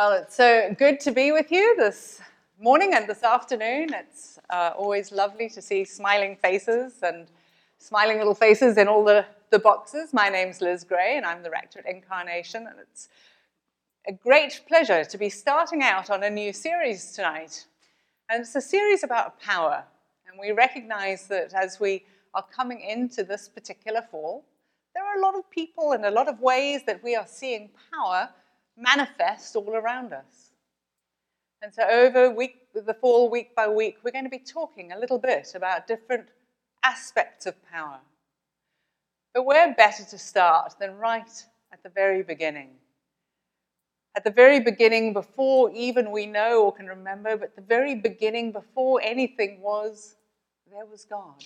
Well, it's so good to be with you this morning and this afternoon. It's uh, always lovely to see smiling faces and smiling little faces in all the, the boxes. My name's Liz Gray, and I'm the rector at Incarnation, and it's a great pleasure to be starting out on a new series tonight. And it's a series about power. And we recognize that as we are coming into this particular fall, there are a lot of people and a lot of ways that we are seeing power manifest all around us. And so, over week, the fall, week by week, we're going to be talking a little bit about different aspects of power. But where better to start than right at the very beginning? At the very beginning, before even we know or can remember, but the very beginning, before anything was, there was God.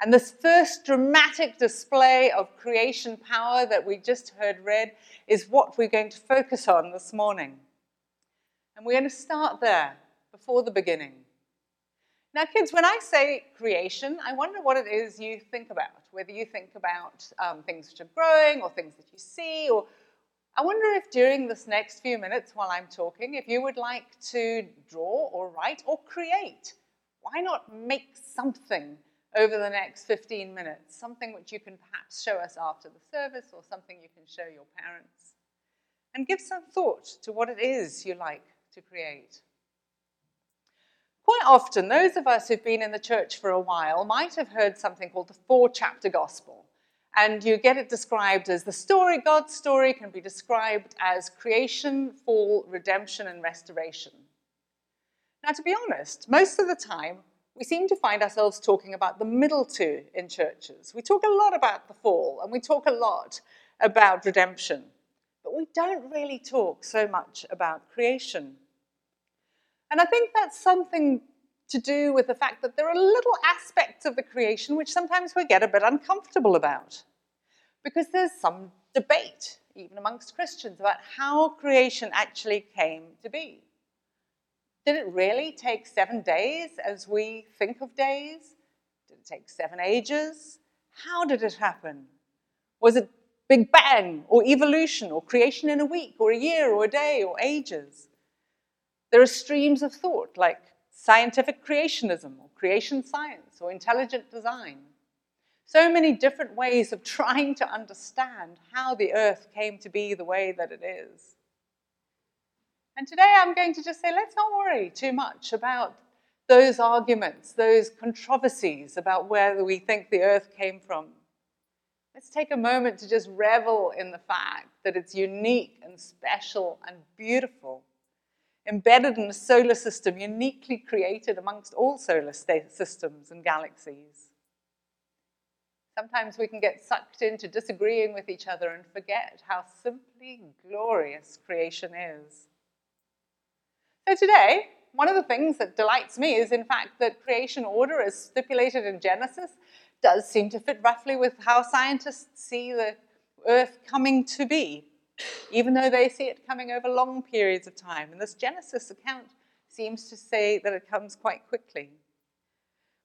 And this first dramatic display of creation power that we just heard read is what we're going to focus on this morning. And we're going to start there, before the beginning. Now, kids, when I say creation, I wonder what it is you think about. Whether you think about um, things which are growing or things that you see, or I wonder if during this next few minutes while I'm talking, if you would like to draw or write or create. Why not make something over the next 15 minutes, something which you can perhaps show us after the service or something you can show your parents. And give some thought to what it is you like to create. Quite often, those of us who've been in the church for a while might have heard something called the four chapter gospel. And you get it described as the story, God's story can be described as creation, fall, redemption, and restoration. Now, to be honest, most of the time, we seem to find ourselves talking about the middle two in churches. We talk a lot about the fall and we talk a lot about redemption, but we don't really talk so much about creation. And I think that's something to do with the fact that there are little aspects of the creation which sometimes we get a bit uncomfortable about. Because there's some debate, even amongst Christians, about how creation actually came to be. Did it really take seven days as we think of days? Did it take seven ages? How did it happen? Was it Big Bang or evolution or creation in a week or a year or a day or ages? There are streams of thought like scientific creationism or creation science or intelligent design. So many different ways of trying to understand how the earth came to be the way that it is. And today I'm going to just say, let's not worry too much about those arguments, those controversies about where we think the earth came from. Let's take a moment to just revel in the fact that it's unique and special and beautiful, embedded in a solar system uniquely created amongst all solar systems and galaxies. Sometimes we can get sucked into disagreeing with each other and forget how simply glorious creation is. So today, one of the things that delights me is, in fact, that creation order as stipulated in Genesis does seem to fit roughly with how scientists see the earth coming to be, even though they see it coming over long periods of time. And this Genesis account seems to say that it comes quite quickly.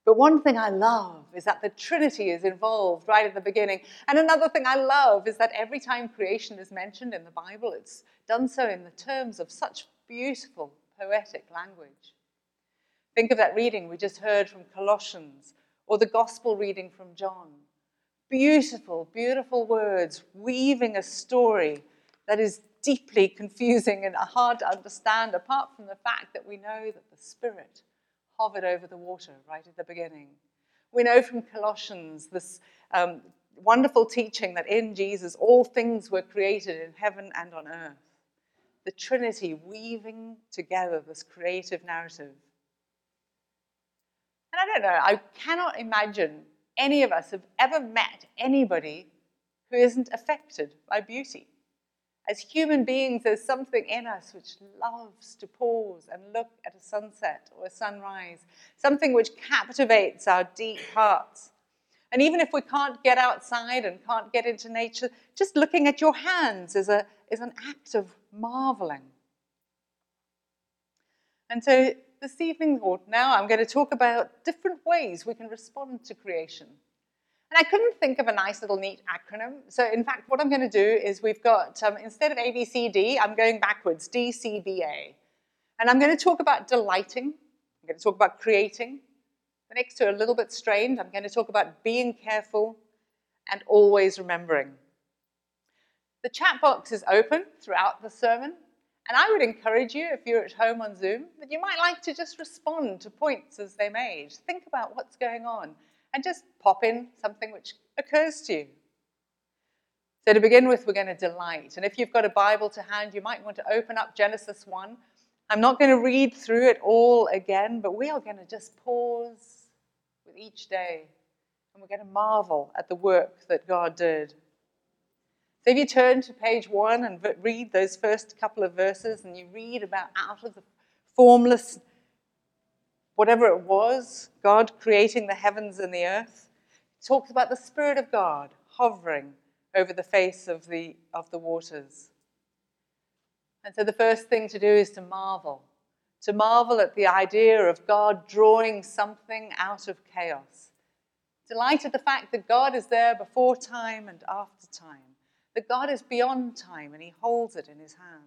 But one thing I love is that the Trinity is involved right at the beginning. And another thing I love is that every time creation is mentioned in the Bible, it's done so in the terms of such beautiful poetic language. Think of that reading we just heard from Colossians or the gospel reading from John. Beautiful, beautiful words weaving a story that is deeply confusing and hard to understand, apart from the fact that we know that the Spirit hovered over the water right at the beginning. We know from Colossians this um, wonderful teaching that in Jesus all things were created in heaven and on earth the Trinity weaving together this creative narrative. And I don't know, I cannot imagine any of us have ever met anybody who isn't affected by beauty. As human beings, there's something in us which loves to pause and look at a sunset or a sunrise, something which captivates our deep hearts. And even if we can't get outside and can't get into nature, just looking at your hands is, a, is an act of marveling. And so this evening, or now, I'm going to talk about different ways we can respond to creation. And I couldn't think of a nice little neat acronym. So, in fact, what I'm going to do is we've got, um, instead of ABCD, I'm going backwards, DCBA. And I'm going to talk about delighting, I'm going to talk about creating. The next two are a little bit strained. I'm going to talk about being careful and always remembering. The chat box is open throughout the sermon, and I would encourage you, if you're at home on Zoom, that you might like to just respond to points as they made. Think about what's going on and just pop in something which occurs to you. So, to begin with, we're going to delight. And if you've got a Bible to hand, you might want to open up Genesis 1. I'm not going to read through it all again, but we are going to just pause with each day and we're going to marvel at the work that God did. So, if you turn to page one and read those first couple of verses, and you read about out of the formless whatever it was, God creating the heavens and the earth. It talks about the Spirit of God hovering over the face of the, of the waters. And so the first thing to do is to marvel, to marvel at the idea of God drawing something out of chaos. Delight at the fact that God is there before time and after time, that God is beyond time and he holds it in his hand.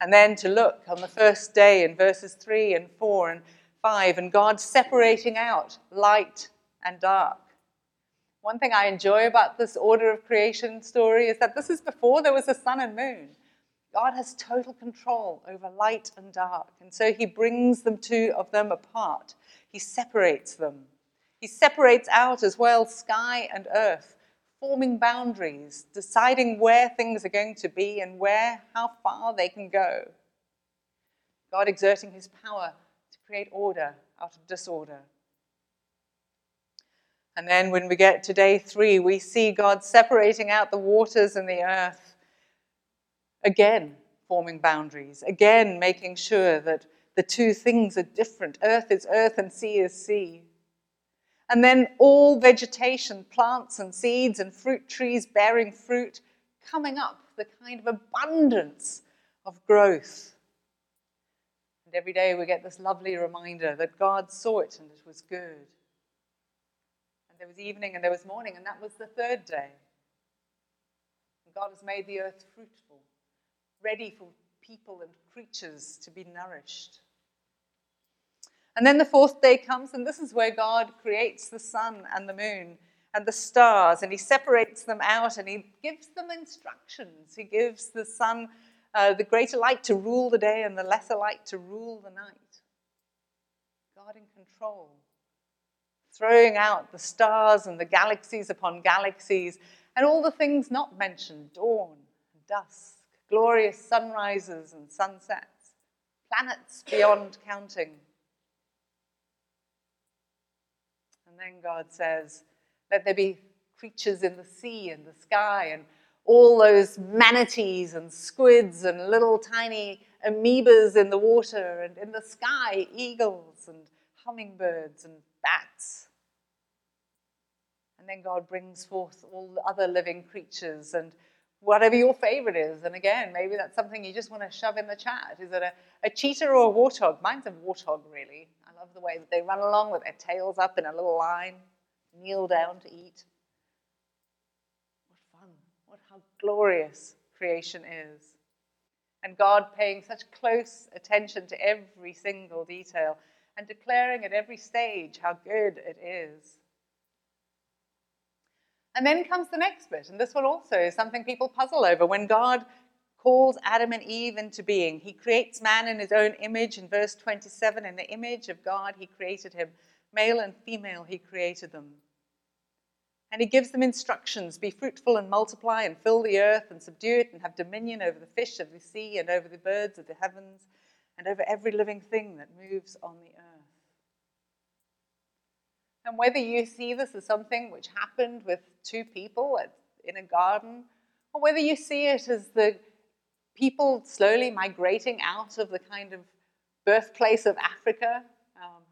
And then to look on the first day in verses 3 and 4 and 5, and God separating out light and dark. One thing I enjoy about this order of creation story is that this is before there was a sun and moon. God has total control over light and dark, and so he brings them two of them apart. He separates them. He separates out as well sky and earth forming boundaries, deciding where things are going to be and where, how far they can go. God exerting his power to create order out of disorder. And then when we get to day three, we see God separating out the waters and the earth, again forming boundaries, again making sure that the two things are different. Earth is earth and sea is sea. And then all vegetation, plants and seeds and fruit trees bearing fruit, coming up, the kind of abundance of growth. And every day we get this lovely reminder that God saw it and it was good. And there was evening and there was morning, and that was the third day. And God has made the earth fruitful, ready for people and creatures to be nourished. And then the fourth day comes, and this is where God creates the sun and the moon and the stars, and He separates them out and He gives them instructions. He gives the sun uh, the greater light to rule the day and the lesser light to rule the night. God in control, throwing out the stars and the galaxies upon galaxies, and all the things not mentioned dawn and dusk, glorious sunrises and sunsets, planets beyond counting. And then God says, Let there be creatures in the sea and the sky and all those manatees and squids and little tiny amoebas in the water and in the sky, eagles and hummingbirds and bats. And then God brings forth all the other living creatures and whatever your favorite is. And again, maybe that's something you just want to shove in the chat. Is it a, a cheetah or a warthog? Mine's a warthog, really love the way that they run along with their tails up in a little line, kneel down to eat. What fun. What how glorious creation is. And God paying such close attention to every single detail and declaring at every stage how good it is. And then comes the next bit, and this one also is something people puzzle over. When God calls Adam and Eve into being. He creates man in his own image in verse 27. In the image of God, he created him. Male and female, he created them. And he gives them instructions be fruitful and multiply and fill the earth and subdue it and have dominion over the fish of the sea and over the birds of the heavens and over every living thing that moves on the earth. And whether you see this as something which happened with two people in a garden, or whether you see it as the people slowly migrating out of the kind of birthplace of Africa, um,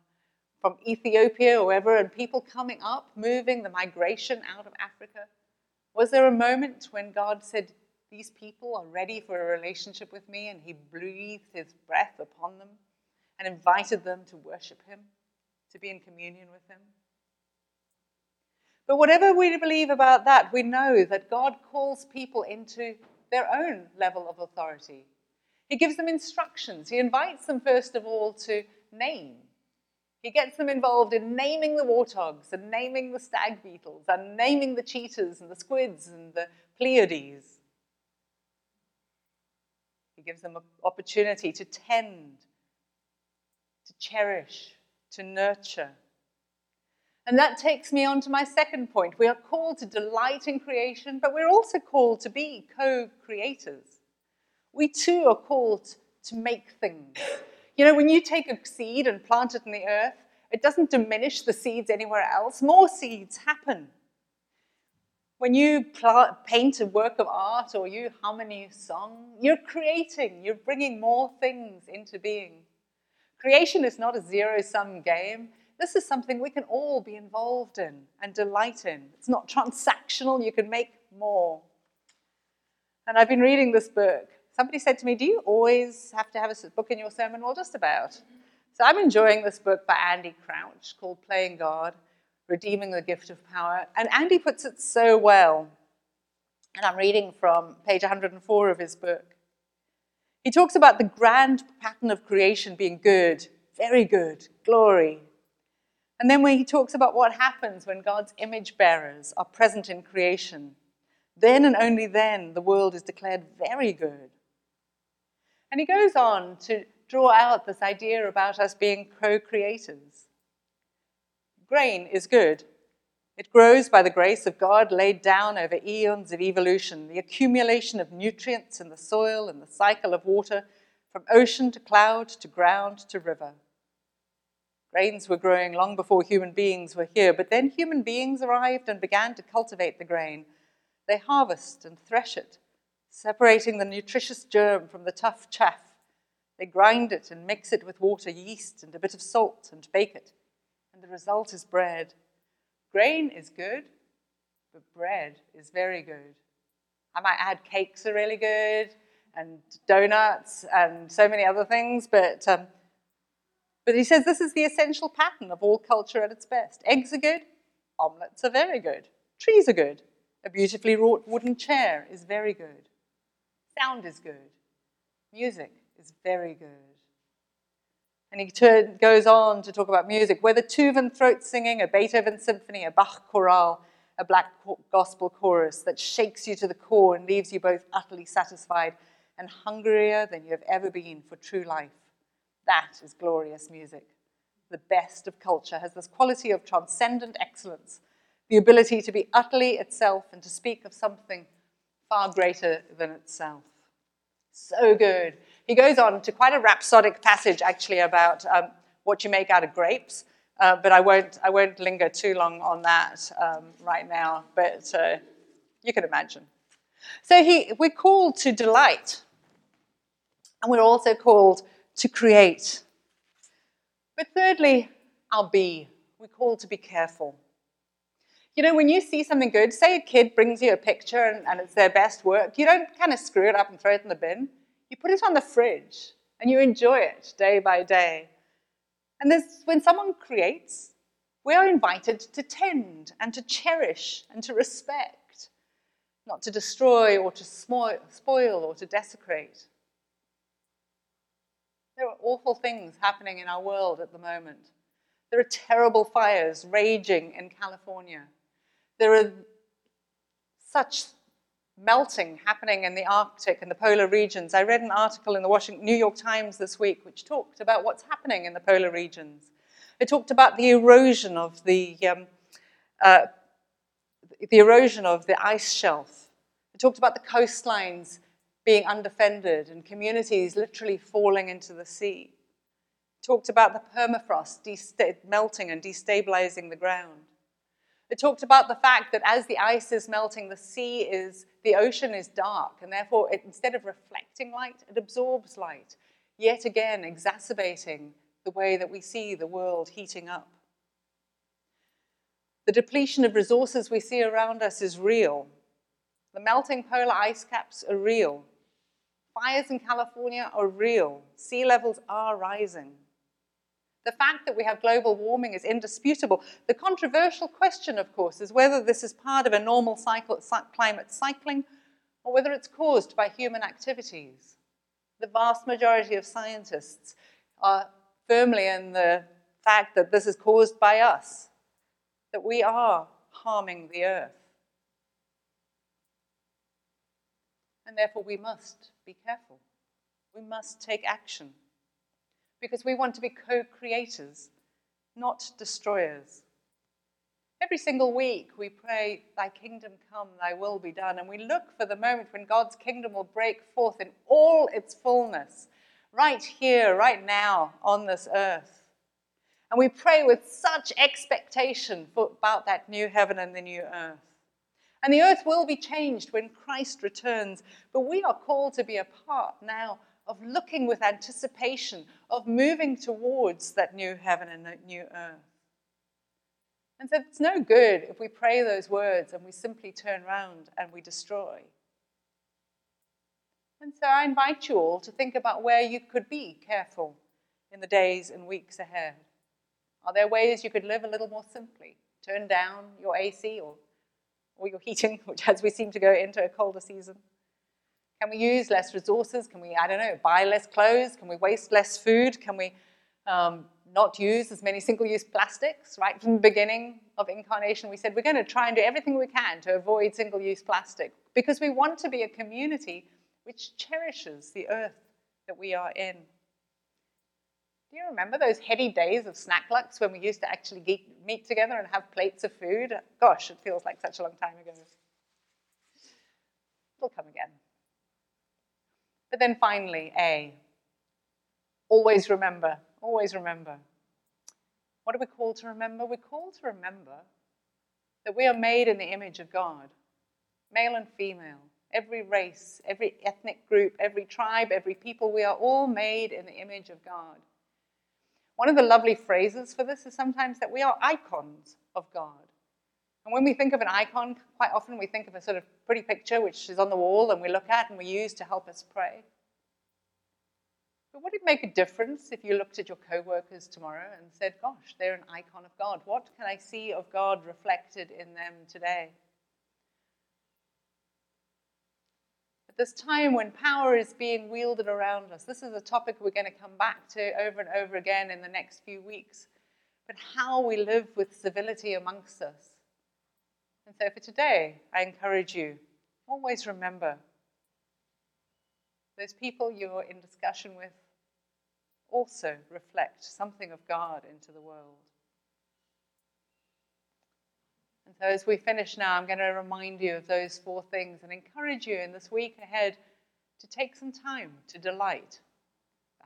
from Ethiopia or wherever, and people coming up, moving the migration out of Africa? Was there a moment when God said, These people are ready for a relationship with me, and He breathed His breath upon them and invited them to worship Him, to be in communion with Him? But whatever we believe about that, we know that God calls people into their own level of authority. He gives them instructions. He invites them, first of all, to name. He gets them involved in naming the warthogs and naming the stag beetles and naming the cheetahs and the squids and the Pleiades. He gives them an opportunity to tend, to cherish, to nurture. And that takes me on to my second point. We are called to delight in creation, but we're also called to be co creators. We too are called to make things. You know, when you take a seed and plant it in the earth, it doesn't diminish the seeds anywhere else. More seeds happen. When you plant, paint a work of art or you hum a new song, you're creating, you're bringing more things into being. Creation is not a zero sum game. This is something we can all be involved in and delight in. It's not transactional, you can make more. And I've been reading this book. Somebody said to me, Do you always have to have a book in your sermon? Well, just about. So I'm enjoying this book by Andy Crouch called Playing God Redeeming the Gift of Power. And Andy puts it so well. And I'm reading from page 104 of his book. He talks about the grand pattern of creation being good, very good, glory. And then when he talks about what happens when God's image bearers are present in creation, then and only then the world is declared very good. And he goes on to draw out this idea about us being co creators. Grain is good. It grows by the grace of God laid down over eons of evolution, the accumulation of nutrients in the soil and the cycle of water from ocean to cloud to ground to river. Grains were growing long before human beings were here, but then human beings arrived and began to cultivate the grain. They harvest and thresh it, separating the nutritious germ from the tough chaff. They grind it and mix it with water, yeast, and a bit of salt and bake it. And the result is bread. Grain is good, but bread is very good. I might add cakes are really good, and donuts, and so many other things, but, um, but he says this is the essential pattern of all culture at its best. Eggs are good, omelets are very good, trees are good, a beautifully wrought wooden chair is very good, sound is good, music is very good. And he turn, goes on to talk about music, whether Tuvan throat singing, a Beethoven symphony, a Bach chorale, a black gospel chorus that shakes you to the core and leaves you both utterly satisfied and hungrier than you have ever been for true life. That is glorious music. The best of culture has this quality of transcendent excellence, the ability to be utterly itself and to speak of something far greater than itself. So good. He goes on to quite a rhapsodic passage, actually, about um, what you make out of grapes. Uh, but I won't, I won't linger too long on that um, right now, but uh, you can imagine. So he, we're called to delight, and we're also called to create. But thirdly, our be. We're called to be careful. You know, when you see something good, say a kid brings you a picture and, and it's their best work, you don't kind of screw it up and throw it in the bin. You put it on the fridge and you enjoy it day by day. And there's, when someone creates, we are invited to tend and to cherish and to respect, not to destroy or to spoil or to desecrate. There are awful things happening in our world at the moment. There are terrible fires raging in California. There are such melting happening in the Arctic and the polar regions. I read an article in the Washington, New York Times this week which talked about what's happening in the polar regions. It talked about the erosion of the, um, uh, the erosion of the ice shelf. It talked about the coastlines being undefended and communities literally falling into the sea. Talked about the permafrost melting and destabilizing the ground. It talked about the fact that as the ice is melting, the sea is, the ocean is dark, and therefore, it, instead of reflecting light, it absorbs light, yet again exacerbating the way that we see the world heating up. The depletion of resources we see around us is real. The melting polar ice caps are real. Fires in California are real. Sea levels are rising. The fact that we have global warming is indisputable. The controversial question, of course, is whether this is part of a normal cycle, climate cycling or whether it's caused by human activities. The vast majority of scientists are firmly in the fact that this is caused by us, that we are harming the earth. And therefore, we must be careful. We must take action because we want to be co creators, not destroyers. Every single week we pray, Thy kingdom come, Thy will be done. And we look for the moment when God's kingdom will break forth in all its fullness, right here, right now, on this earth. And we pray with such expectation for, about that new heaven and the new earth. And the earth will be changed when Christ returns, but we are called to be a part now of looking with anticipation, of moving towards that new heaven and that new earth. And so it's no good if we pray those words and we simply turn around and we destroy. And so I invite you all to think about where you could be careful in the days and weeks ahead. Are there ways you could live a little more simply? Turn down your AC or, or your heating, which as we seem to go into a colder season. Can we use less resources? Can we, I don't know, buy less clothes? Can we waste less food? Can we um, not use as many single-use plastics? Right from the beginning of incarnation, we said we're going to try and do everything we can to avoid single-use plastic because we want to be a community which cherishes the earth that we are in. Do you remember those heady days of snack lucks when we used to actually meet together and have plates of food? Gosh, it feels like such a long time ago. It'll come again. But then finally, A. Always remember, always remember. What are we called to remember? We're called to remember that we are made in the image of God, male and female, every race, every ethnic group, every tribe, every people, we are all made in the image of God. One of the lovely phrases for this is sometimes that we are icons of God. And when we think of an icon, quite often we think of a sort of pretty picture which is on the wall and we look at and we use to help us pray. But would it make a difference if you looked at your co-workers tomorrow and said, gosh, they're an icon of God. What can I see of God reflected in them today? This time when power is being wielded around us, this is a topic we're going to come back to over and over again in the next few weeks. But how we live with civility amongst us and so for today, I encourage you, always remember those people you're in discussion with also reflect something of God into the world. And so as we finish now, I'm going to remind you of those four things and encourage you in this week ahead to take some time to delight.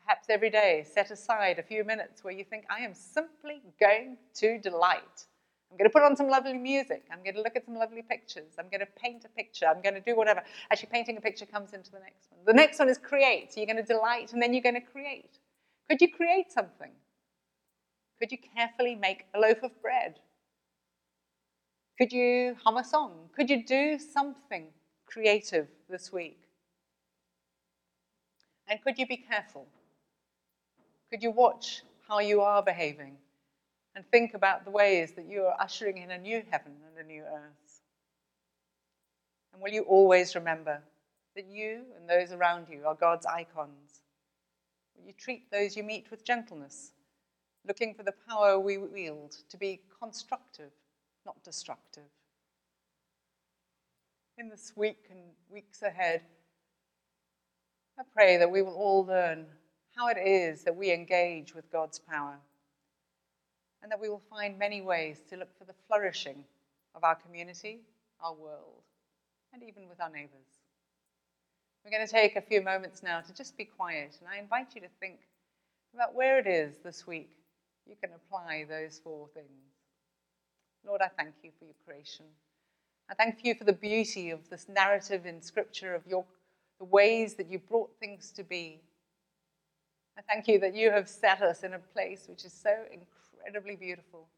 Perhaps every day, set aside a few minutes where you think, I am simply going to delight. I'm going to put on some lovely music. I'm going to look at some lovely pictures. I'm going to paint a picture. I'm going to do whatever. Actually, painting a picture comes into the next one. The next one is create. So you're going to delight, and then you're going to create. Could you create something? Could you carefully make a loaf of bread? Could you hum a song? Could you do something creative this week? And could you be careful? Could you watch how you are behaving? and think about the ways that you are ushering in a new heaven and a new earth. And will you always remember that you and those around you are God's icons? Will you treat those you meet with gentleness, looking for the power we wield to be constructive, not destructive? In this week and weeks ahead, I pray that we will all learn how it is that we engage with God's power and that we will find many ways to look for the flourishing of our community, our world, and even with our neighbors. We're going to take a few moments now to just be quiet, and I invite you to think about where it is this week you can apply those four things. Lord, I thank you for your creation. I thank you for the beauty of this narrative in Scripture of your, the ways that you brought things to be. I thank you that you have set us in a place which is so incredibly beautiful.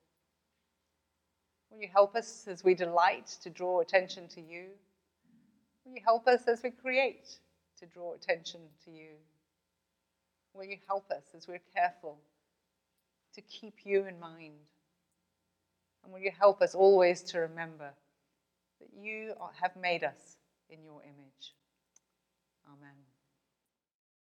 Will you help us as we delight to draw attention to you? Will you help us as we create to draw attention to you? Will you help us as we're careful to keep you in mind. And will you help us always to remember that you have made us in your image? Amen.